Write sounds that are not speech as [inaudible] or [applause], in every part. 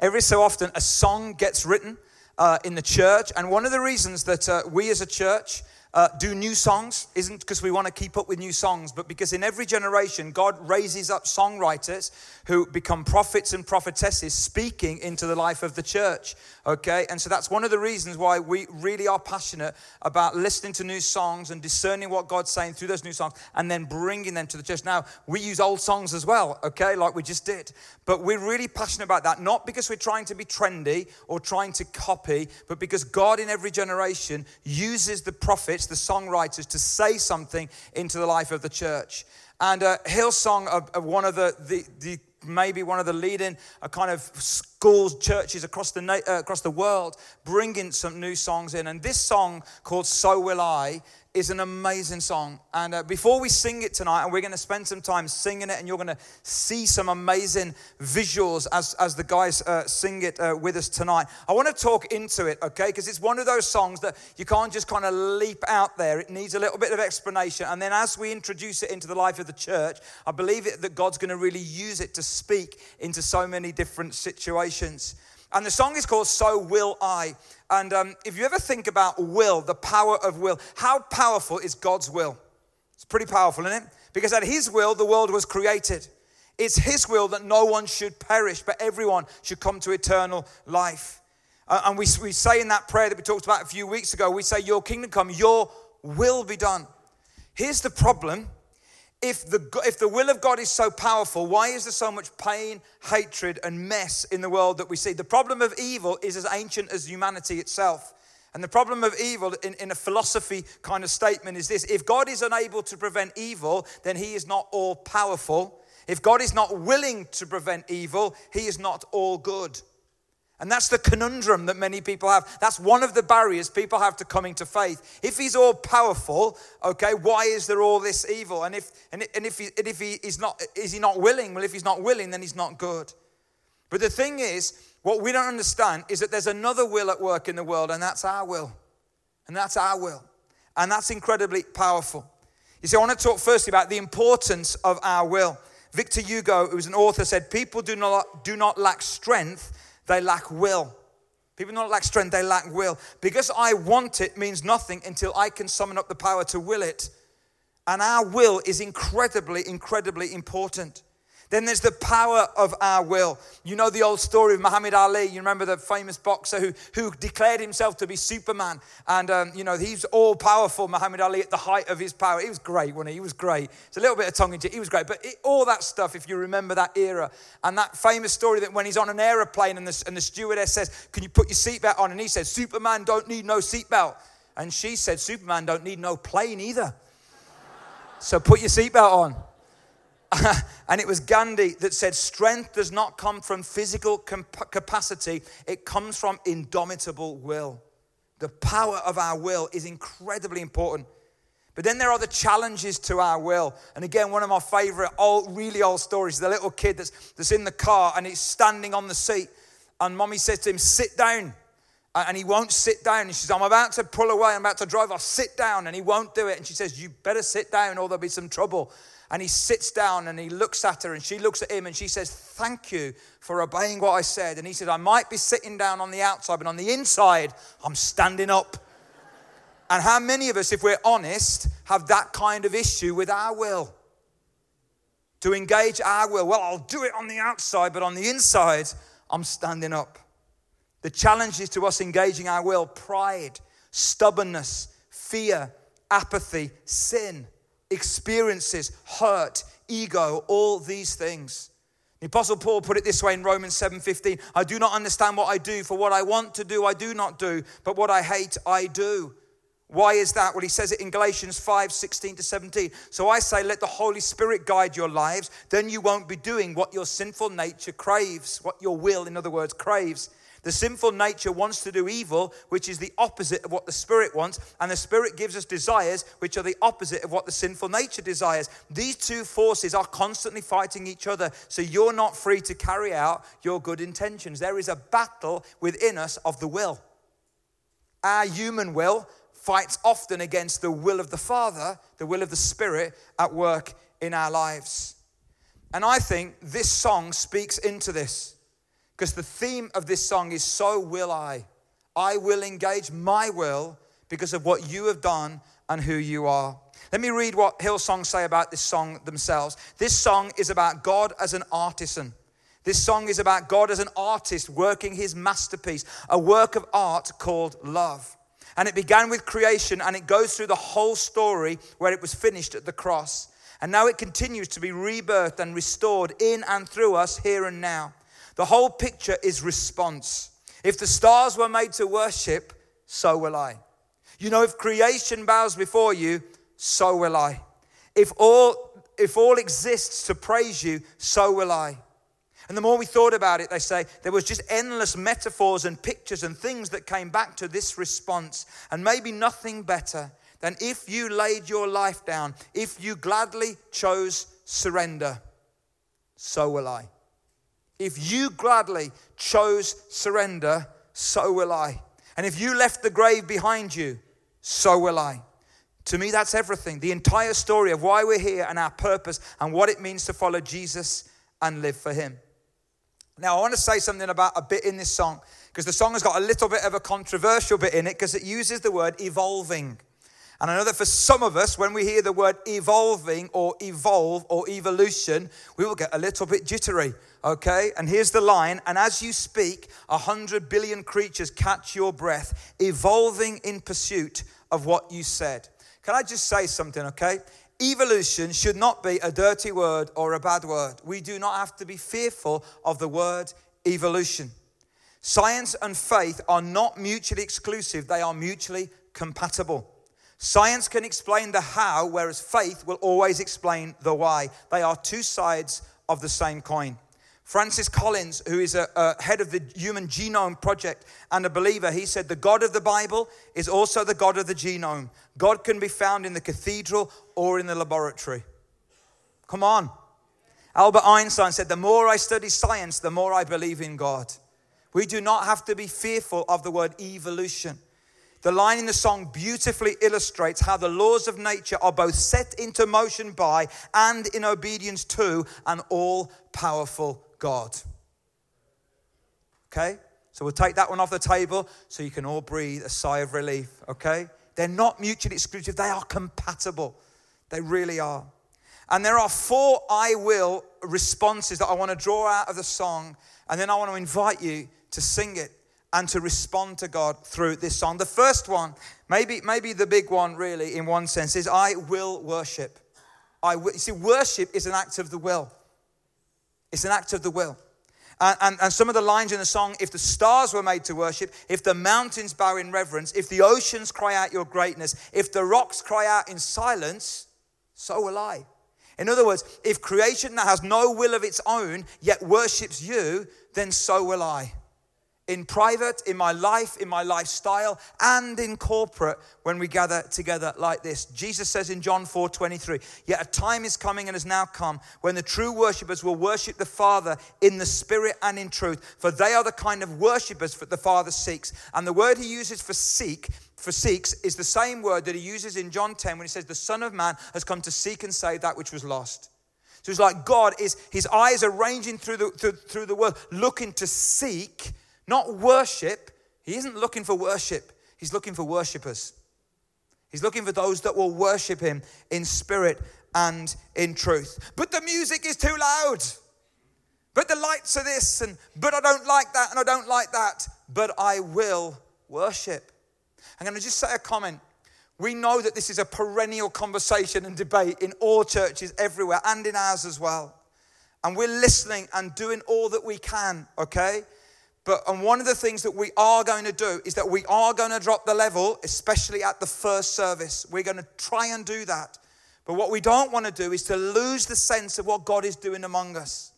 Every so often, a song gets written uh, in the church. And one of the reasons that uh, we as a church uh, do new songs isn't because we want to keep up with new songs, but because in every generation, God raises up songwriters who become prophets and prophetesses speaking into the life of the church. Okay, and so that's one of the reasons why we really are passionate about listening to new songs and discerning what God's saying through those new songs and then bringing them to the church. Now, we use old songs as well, okay, like we just did, but we're really passionate about that, not because we're trying to be trendy or trying to copy, but because God in every generation uses the prophets, the songwriters, to say something into the life of the church. And uh, Hillsong, uh, one of the, the, the maybe one of the leading uh, kind of schools, churches across the, uh, across the world, bringing some new songs in. And this song called So Will I is an amazing song. And uh, before we sing it tonight, and we're going to spend some time singing it, and you're going to see some amazing visuals as, as the guys uh, sing it uh, with us tonight. I want to talk into it, okay? Because it's one of those songs that you can't just kind of leap out there. It needs a little bit of explanation. And then as we introduce it into the life of the church, I believe it, that God's going to really use it to speak into so many different situations. And the song is called So Will I. And um, if you ever think about will, the power of will, how powerful is God's will? It's pretty powerful, isn't it? Because at His will, the world was created. It's His will that no one should perish, but everyone should come to eternal life. Uh, and we, we say in that prayer that we talked about a few weeks ago, we say, Your kingdom come, your will be done. Here's the problem if the, if the will of God is so powerful, why is there so much pain, hatred, and mess in the world that we see? The problem of evil is as ancient as humanity itself. And the problem of evil, in, in a philosophy kind of statement, is this if God is unable to prevent evil, then he is not all powerful. If God is not willing to prevent evil, he is not all good. And that's the conundrum that many people have. That's one of the barriers people have to coming to faith. If he's all powerful, okay, why is there all this evil? And if and, and if he, and if he is not is he not willing? Well, if he's not willing, then he's not good. But the thing is, what we don't understand is that there's another will at work in the world, and that's our will. And that's our will. And that's incredibly powerful. You see, I want to talk firstly about the importance of our will. Victor Hugo, who was an author, said, People do not, do not lack strength they lack will. People don't lack strength, they lack will. Because I want it means nothing until I can summon up the power to will it. And our will is incredibly, incredibly important. Then there's the power of our will. You know the old story of Muhammad Ali. You remember the famous boxer who, who declared himself to be Superman. And, um, you know, he's all powerful, Muhammad Ali, at the height of his power. He was great, wasn't he? He was great. It's a little bit of tongue in cheek. He was great. But it, all that stuff, if you remember that era, and that famous story that when he's on an aeroplane and the, and the stewardess says, Can you put your seatbelt on? And he says, Superman don't need no seatbelt. And she said, Superman don't need no plane either. So put your seatbelt on. [laughs] and it was Gandhi that said, Strength does not come from physical capacity, it comes from indomitable will. The power of our will is incredibly important. But then there are the challenges to our will. And again, one of my favorite old, really old stories the little kid that's, that's in the car and he's standing on the seat. And mommy says to him, Sit down. And he won't sit down. And she says, I'm about to pull away. I'm about to drive off. Sit down. And he won't do it. And she says, You better sit down or there'll be some trouble. And he sits down and he looks at her and she looks at him and she says, Thank you for obeying what I said. And he said, I might be sitting down on the outside, but on the inside, I'm standing up. And how many of us, if we're honest, have that kind of issue with our will? To engage our will. Well, I'll do it on the outside, but on the inside, I'm standing up. The challenge is to us engaging our will pride, stubbornness, fear, apathy, sin experiences, hurt, ego, all these things. The apostle Paul put it this way in Romans 7:15, I do not understand what I do, for what I want to do I do not do, but what I hate I do. Why is that? Well, he says it in Galatians 5 16 to 17. So I say, let the Holy Spirit guide your lives, then you won't be doing what your sinful nature craves, what your will, in other words, craves. The sinful nature wants to do evil, which is the opposite of what the Spirit wants, and the Spirit gives us desires, which are the opposite of what the sinful nature desires. These two forces are constantly fighting each other, so you're not free to carry out your good intentions. There is a battle within us of the will. Our human will fights often against the will of the Father, the will of the Spirit at work in our lives. And I think this song speaks into this. Because the theme of this song is So Will I. I will engage my will because of what you have done and who you are. Let me read what Hillsong say about this song themselves. This song is about God as an artisan. This song is about God as an artist working his masterpiece, a work of art called love. And it began with creation and it goes through the whole story where it was finished at the cross. And now it continues to be rebirthed and restored in and through us here and now. The whole picture is response. If the stars were made to worship, so will I. You know, if creation bows before you, so will I. If all, if all exists to praise you, so will I. And the more we thought about it, they say there was just endless metaphors and pictures and things that came back to this response. And maybe nothing better than if you laid your life down, if you gladly chose surrender, so will I. If you gladly chose surrender, so will I. And if you left the grave behind you, so will I. To me, that's everything. The entire story of why we're here and our purpose and what it means to follow Jesus and live for Him. Now, I want to say something about a bit in this song because the song has got a little bit of a controversial bit in it because it uses the word evolving. And I know that for some of us, when we hear the word evolving or evolve or evolution, we will get a little bit jittery. Okay? And here's the line And as you speak, a hundred billion creatures catch your breath, evolving in pursuit of what you said. Can I just say something, okay? Evolution should not be a dirty word or a bad word. We do not have to be fearful of the word evolution. Science and faith are not mutually exclusive, they are mutually compatible. Science can explain the how, whereas faith will always explain the why. They are two sides of the same coin. Francis Collins, who is a, a, head of the Human Genome Project and a believer, he said, The God of the Bible is also the God of the genome. God can be found in the cathedral or in the laboratory. Come on. Albert Einstein said, The more I study science, the more I believe in God. We do not have to be fearful of the word evolution. The line in the song beautifully illustrates how the laws of nature are both set into motion by and in obedience to an all powerful God. Okay? So we'll take that one off the table so you can all breathe a sigh of relief. Okay? They're not mutually exclusive, they are compatible. They really are. And there are four I will responses that I want to draw out of the song, and then I want to invite you to sing it and to respond to God through this song. The first one, maybe, maybe the big one, really, in one sense, is I will worship. I will. You see, worship is an act of the will. It's an act of the will. And, and, and, some of the lines in the song if the stars were made to worship, if the mountains bow in reverence, if the oceans cry out your greatness, if the rocks cry out in silence, so will I. In other words, if creation that has no will of its own yet worships you, then so will I in private, in my life, in my lifestyle, and in corporate when we gather together like this. Jesus says in John 4 23, Yet a time is coming and has now come when the true worshippers will worship the Father in the Spirit and in truth, for they are the kind of worshippers that the Father seeks. And the word he uses for seek for seeks is the same word that he uses in John 10 when he says, The Son of Man has come to seek and save that which was lost. So it's like God is, his eyes are ranging through the, through, through the world, looking to seek not worship. He isn't looking for worship, he's looking for worshippers. He's looking for those that will worship him in spirit and in truth. But the music is too loud. But the lights are this, and but I don't like that, and I don't like that. But I will worship. I'm going to just say a comment. We know that this is a perennial conversation and debate in all churches everywhere and in ours as well. And we're listening and doing all that we can, okay? But and one of the things that we are going to do is that we are going to drop the level, especially at the first service. We're going to try and do that. But what we don't want to do is to lose the sense of what God is doing among us.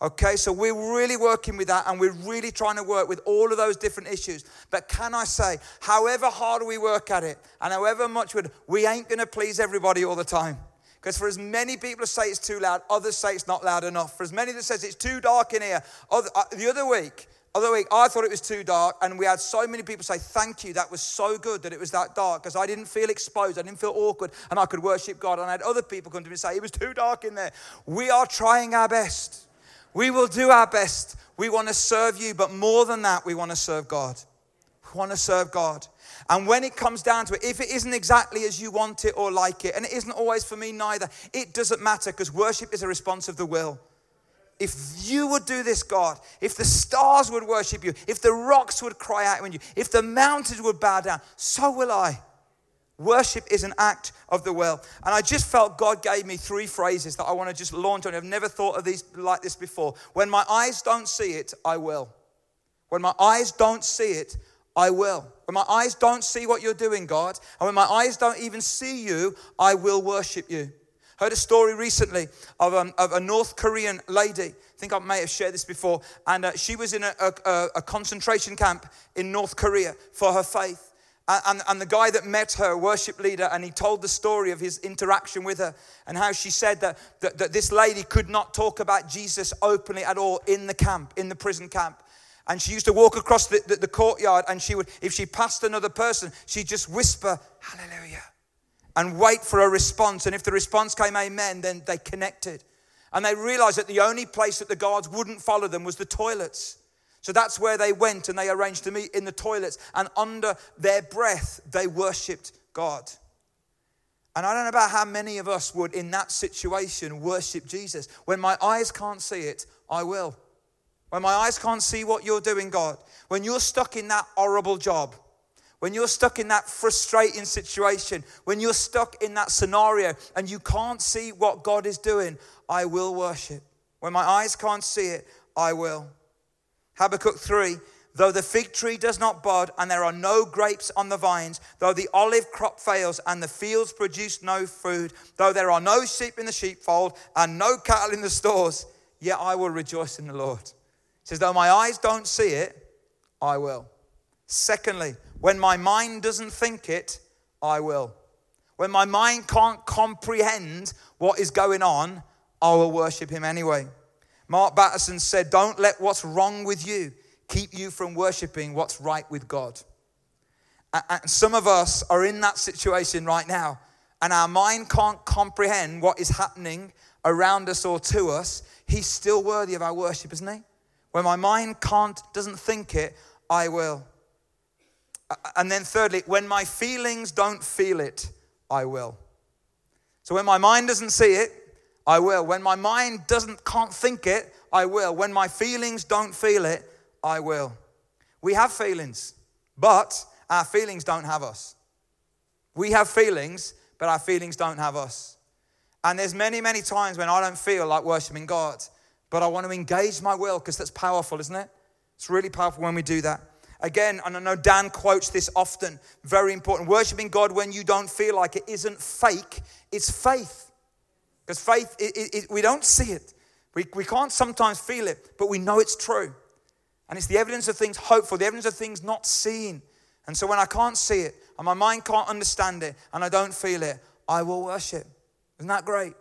Okay, so we're really working with that and we're really trying to work with all of those different issues. But can I say, however hard we work at it and however much we we ain't going to please everybody all the time. Because for as many people as say it's too loud, others say it's not loud enough. For as many that says it's too dark in here, other, uh, the other week other week, I thought it was too dark, and we had so many people say, Thank you, that was so good that it was that dark, because I didn't feel exposed, I didn't feel awkward, and I could worship God. And I had other people come to me and say, It was too dark in there. We are trying our best. We will do our best. We want to serve you, but more than that, we want to serve God. We want to serve God. And when it comes down to it, if it isn't exactly as you want it or like it, and it isn't always for me neither, it doesn't matter because worship is a response of the will. If you would do this, God, if the stars would worship you, if the rocks would cry out when you, if the mountains would bow down, so will I. Worship is an act of the will. And I just felt God gave me three phrases that I want to just launch on. I've never thought of these like this before. When my eyes don't see it, I will. When my eyes don't see it, I will. When my eyes don't see what you're doing, God, and when my eyes don't even see you, I will worship you. Heard a story recently of, um, of a North Korean lady. I think I may have shared this before. And uh, she was in a, a, a concentration camp in North Korea for her faith. And, and, the guy that met her, worship leader, and he told the story of his interaction with her and how she said that, that, that this lady could not talk about Jesus openly at all in the camp, in the prison camp. And she used to walk across the, the, the courtyard and she would, if she passed another person, she'd just whisper, Hallelujah, and wait for a response. And if the response came amen, then they connected. And they realized that the only place that the guards wouldn't follow them was the toilets. So that's where they went and they arranged to meet in the toilets. And under their breath, they worshiped God. And I don't know about how many of us would, in that situation, worship Jesus. When my eyes can't see it, I will. When my eyes can't see what you're doing, God. When you're stuck in that horrible job. When you're stuck in that frustrating situation. When you're stuck in that scenario and you can't see what God is doing, I will worship. When my eyes can't see it, I will. Habakkuk 3 Though the fig tree does not bud and there are no grapes on the vines, though the olive crop fails and the fields produce no food, though there are no sheep in the sheepfold and no cattle in the stores, yet I will rejoice in the Lord. It says, Though my eyes don't see it, I will. Secondly, when my mind doesn't think it, I will. When my mind can't comprehend what is going on, I will worship Him anyway. Mark Batterson said, Don't let what's wrong with you keep you from worshiping what's right with God. And some of us are in that situation right now, and our mind can't comprehend what is happening around us or to us. He's still worthy of our worship, isn't he? When my mind can't, doesn't think it, I will. And then, thirdly, when my feelings don't feel it, I will. So when my mind doesn't see it, I will. When my mind doesn't can't think it, I will. When my feelings don't feel it, I will. We have feelings, but our feelings don't have us. We have feelings, but our feelings don't have us. And there's many, many times when I don't feel like worshiping God, but I want to engage my will because that's powerful, isn't it? It's really powerful when we do that. Again, and I know Dan quotes this often, very important. Worshiping God when you don't feel like it isn't fake, it's faith. Because faith, it, it, it, we don't see it. We, we can't sometimes feel it, but we know it's true. And it's the evidence of things hopeful, the evidence of things not seen. And so when I can't see it, and my mind can't understand it, and I don't feel it, I will worship. Isn't that great?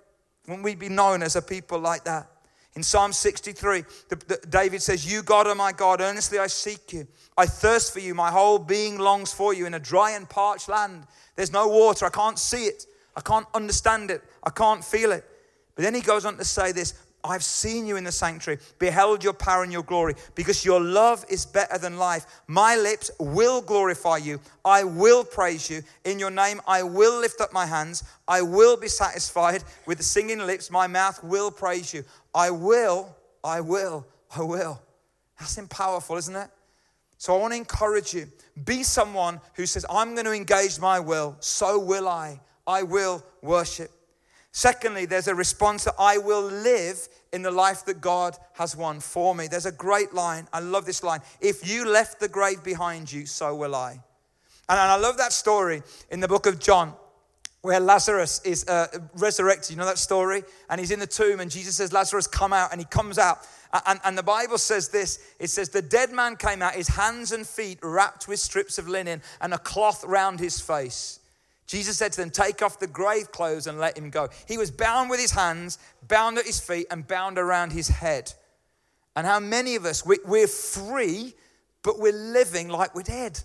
Wouldn't we be known as a people like that? In Psalm 63, the, the, David says, You, God, are my God, earnestly I seek you. I thirst for you, my whole being longs for you in a dry and parched land. There's no water, I can't see it, I can't understand it, I can't feel it. But then he goes on to say this I've seen you in the sanctuary, beheld your power and your glory, because your love is better than life. My lips will glorify you. I will praise you. In your name, I will lift up my hands. I will be satisfied with the singing lips. My mouth will praise you. I will, I will, I will. That's powerful, isn't it? So I want to encourage you be someone who says, I'm going to engage my will, so will I. I will worship. Secondly, there's a response that I will live in the life that God has won for me. There's a great line. I love this line. If you left the grave behind you, so will I. And I love that story in the book of John where Lazarus is uh, resurrected. You know that story? And he's in the tomb, and Jesus says, Lazarus, come out. And he comes out. And, and the Bible says this it says, The dead man came out, his hands and feet wrapped with strips of linen and a cloth round his face. Jesus said to them, Take off the grave clothes and let him go. He was bound with his hands, bound at his feet, and bound around his head. And how many of us, we're free, but we're living like we're dead.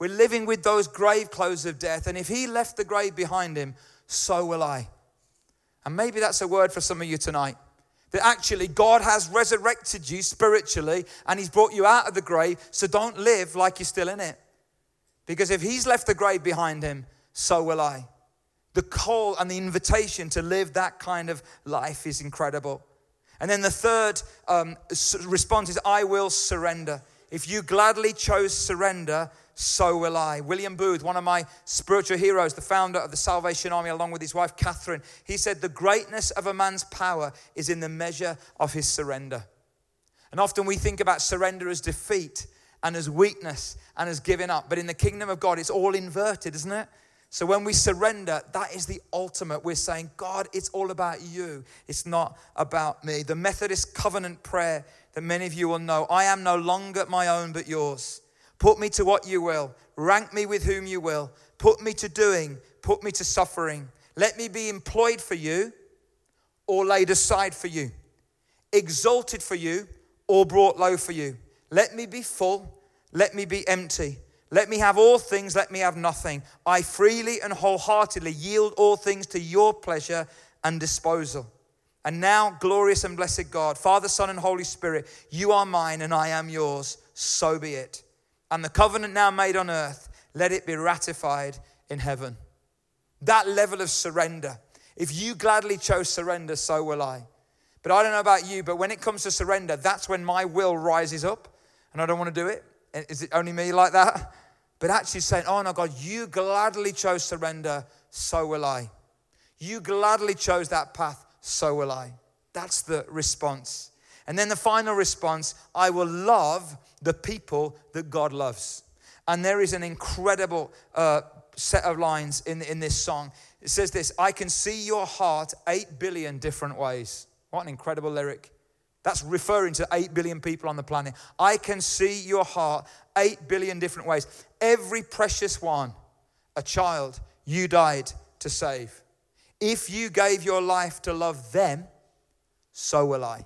We're living with those grave clothes of death. And if he left the grave behind him, so will I. And maybe that's a word for some of you tonight. That actually God has resurrected you spiritually and He's brought you out of the grave, so don't live like you're still in it. Because if He's left the grave behind Him, so will I. The call and the invitation to live that kind of life is incredible. And then the third um, response is, I will surrender. If you gladly chose surrender, so will I. William Booth, one of my spiritual heroes, the founder of the Salvation Army, along with his wife Catherine, he said, The greatness of a man's power is in the measure of his surrender. And often we think about surrender as defeat and as weakness and as giving up. But in the kingdom of God, it's all inverted, isn't it? So when we surrender, that is the ultimate. We're saying, God, it's all about you. It's not about me. The Methodist covenant prayer that many of you will know I am no longer my own, but yours. Put me to what you will. Rank me with whom you will. Put me to doing. Put me to suffering. Let me be employed for you or laid aside for you, exalted for you or brought low for you. Let me be full. Let me be empty. Let me have all things, let me have nothing. I freely and wholeheartedly yield all things to your pleasure and disposal. And now, glorious and blessed God, Father, Son, and Holy Spirit, you are mine and I am yours. So be it. And the covenant now made on earth, let it be ratified in heaven. That level of surrender. If you gladly chose surrender, so will I. But I don't know about you, but when it comes to surrender, that's when my will rises up and I don't want to do it. Is it only me like that? But actually saying, Oh no, God, you gladly chose surrender, so will I. You gladly chose that path, so will I. That's the response. And then the final response I will love the people that God loves. And there is an incredible uh, set of lines in, in this song. It says this I can see your heart 8 billion different ways. What an incredible lyric. That's referring to 8 billion people on the planet. I can see your heart 8 billion different ways. Every precious one, a child, you died to save. If you gave your life to love them, so will I.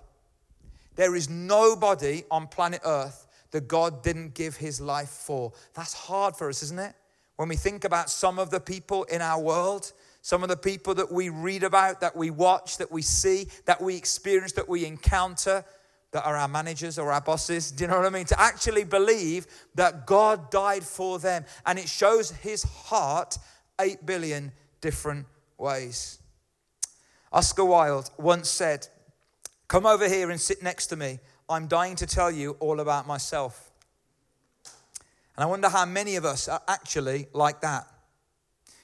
There is nobody on planet Earth that God didn't give his life for. That's hard for us, isn't it? When we think about some of the people in our world, some of the people that we read about, that we watch, that we see, that we experience, that we encounter, that are our managers or our bosses. [laughs] Do you know what I mean? To actually believe that God died for them. And it shows his heart 8 billion different ways. Oscar Wilde once said, Come over here and sit next to me. I'm dying to tell you all about myself. And I wonder how many of us are actually like that.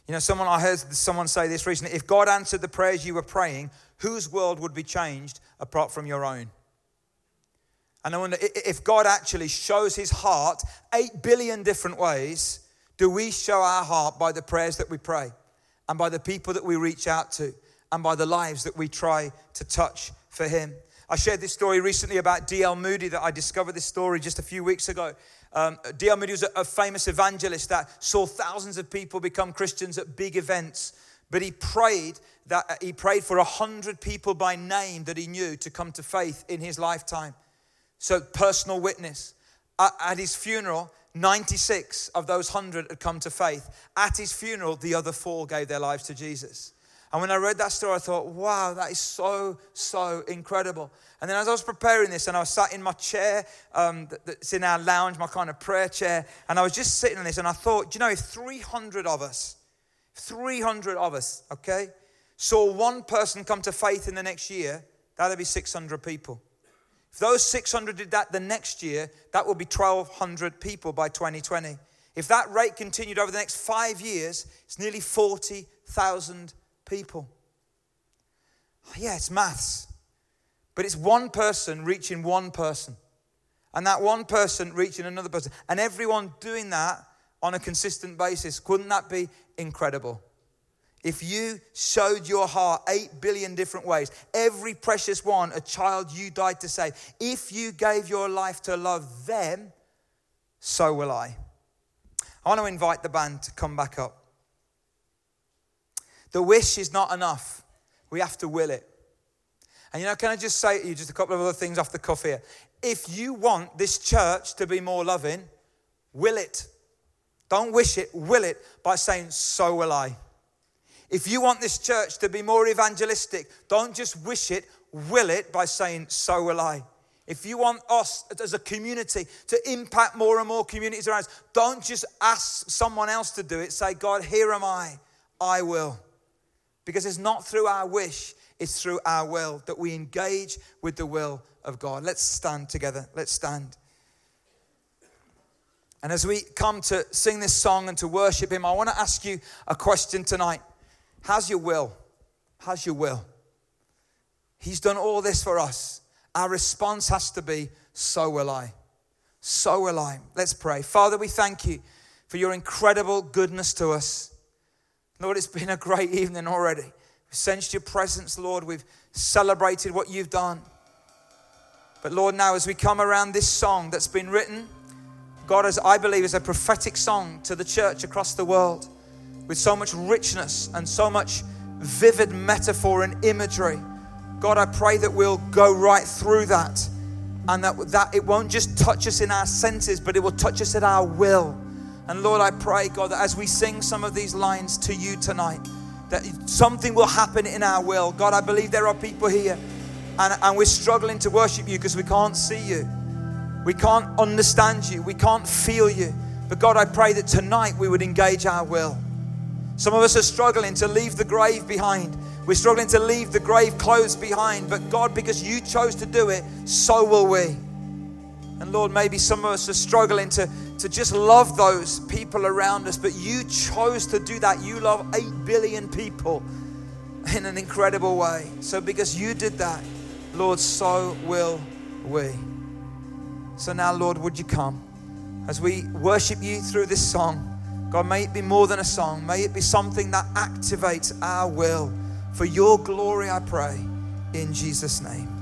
You know, someone I heard someone say this recently if God answered the prayers you were praying, whose world would be changed apart from your own? And I wonder if God actually shows his heart 8 billion different ways, do we show our heart by the prayers that we pray and by the people that we reach out to and by the lives that we try to touch for him? I shared this story recently about D.L. Moody that I discovered this story just a few weeks ago. Um, D.L. Moody was a, a famous evangelist that saw thousands of people become Christians at big events. But he prayed that uh, he prayed for a hundred people by name that he knew to come to faith in his lifetime. So personal witness. At, at his funeral, 96 of those 100 had come to faith. At his funeral, the other four gave their lives to Jesus. And when I read that story, I thought, wow, that is so, so incredible. And then as I was preparing this, and I was sat in my chair um, that's in our lounge, my kind of prayer chair, and I was just sitting in this, and I thought, you know, if 300 of us, 300 of us, okay, saw one person come to faith in the next year, that'd be 600 people. If those 600 did that the next year, that would be 1,200 people by 2020. If that rate continued over the next five years, it's nearly 40,000 people. Oh, yeah, it's maths. But it's one person reaching one person. And that one person reaching another person. And everyone doing that on a consistent basis. Couldn't that be incredible? If you showed your heart 8 billion different ways, every precious one, a child you died to save, if you gave your life to love them, so will I. I want to invite the band to come back up. The wish is not enough, we have to will it. And you know, can I just say to you just a couple of other things off the cuff here? If you want this church to be more loving, will it. Don't wish it, will it by saying, So will I. If you want this church to be more evangelistic, don't just wish it, will it by saying, So will I. If you want us as a community to impact more and more communities around us, don't just ask someone else to do it. Say, God, here am I. I will. Because it's not through our wish, it's through our will that we engage with the will of God. Let's stand together. Let's stand. And as we come to sing this song and to worship Him, I want to ask you a question tonight. How's your will? How's your will? He's done all this for us. Our response has to be, So will I. So will I. Let's pray. Father, we thank you for your incredible goodness to us. Lord, it's been a great evening already. We've sensed your presence, Lord. We've celebrated what you've done. But Lord, now as we come around this song that's been written, God, as I believe, is a prophetic song to the church across the world with so much richness and so much vivid metaphor and imagery. God, I pray that we'll go right through that and that, that it won't just touch us in our senses, but it will touch us at our will. And Lord, I pray, God, that as we sing some of these lines to you tonight, that something will happen in our will. God, I believe there are people here and, and we're struggling to worship you because we can't see you. We can't understand you. We can't feel you. But God, I pray that tonight we would engage our will. Some of us are struggling to leave the grave behind. We're struggling to leave the grave clothes behind. But God, because you chose to do it, so will we. And Lord, maybe some of us are struggling to, to just love those people around us, but you chose to do that. You love 8 billion people in an incredible way. So, because you did that, Lord, so will we. So now, Lord, would you come as we worship you through this song? God, may it be more than a song. May it be something that activates our will. For your glory, I pray, in Jesus' name.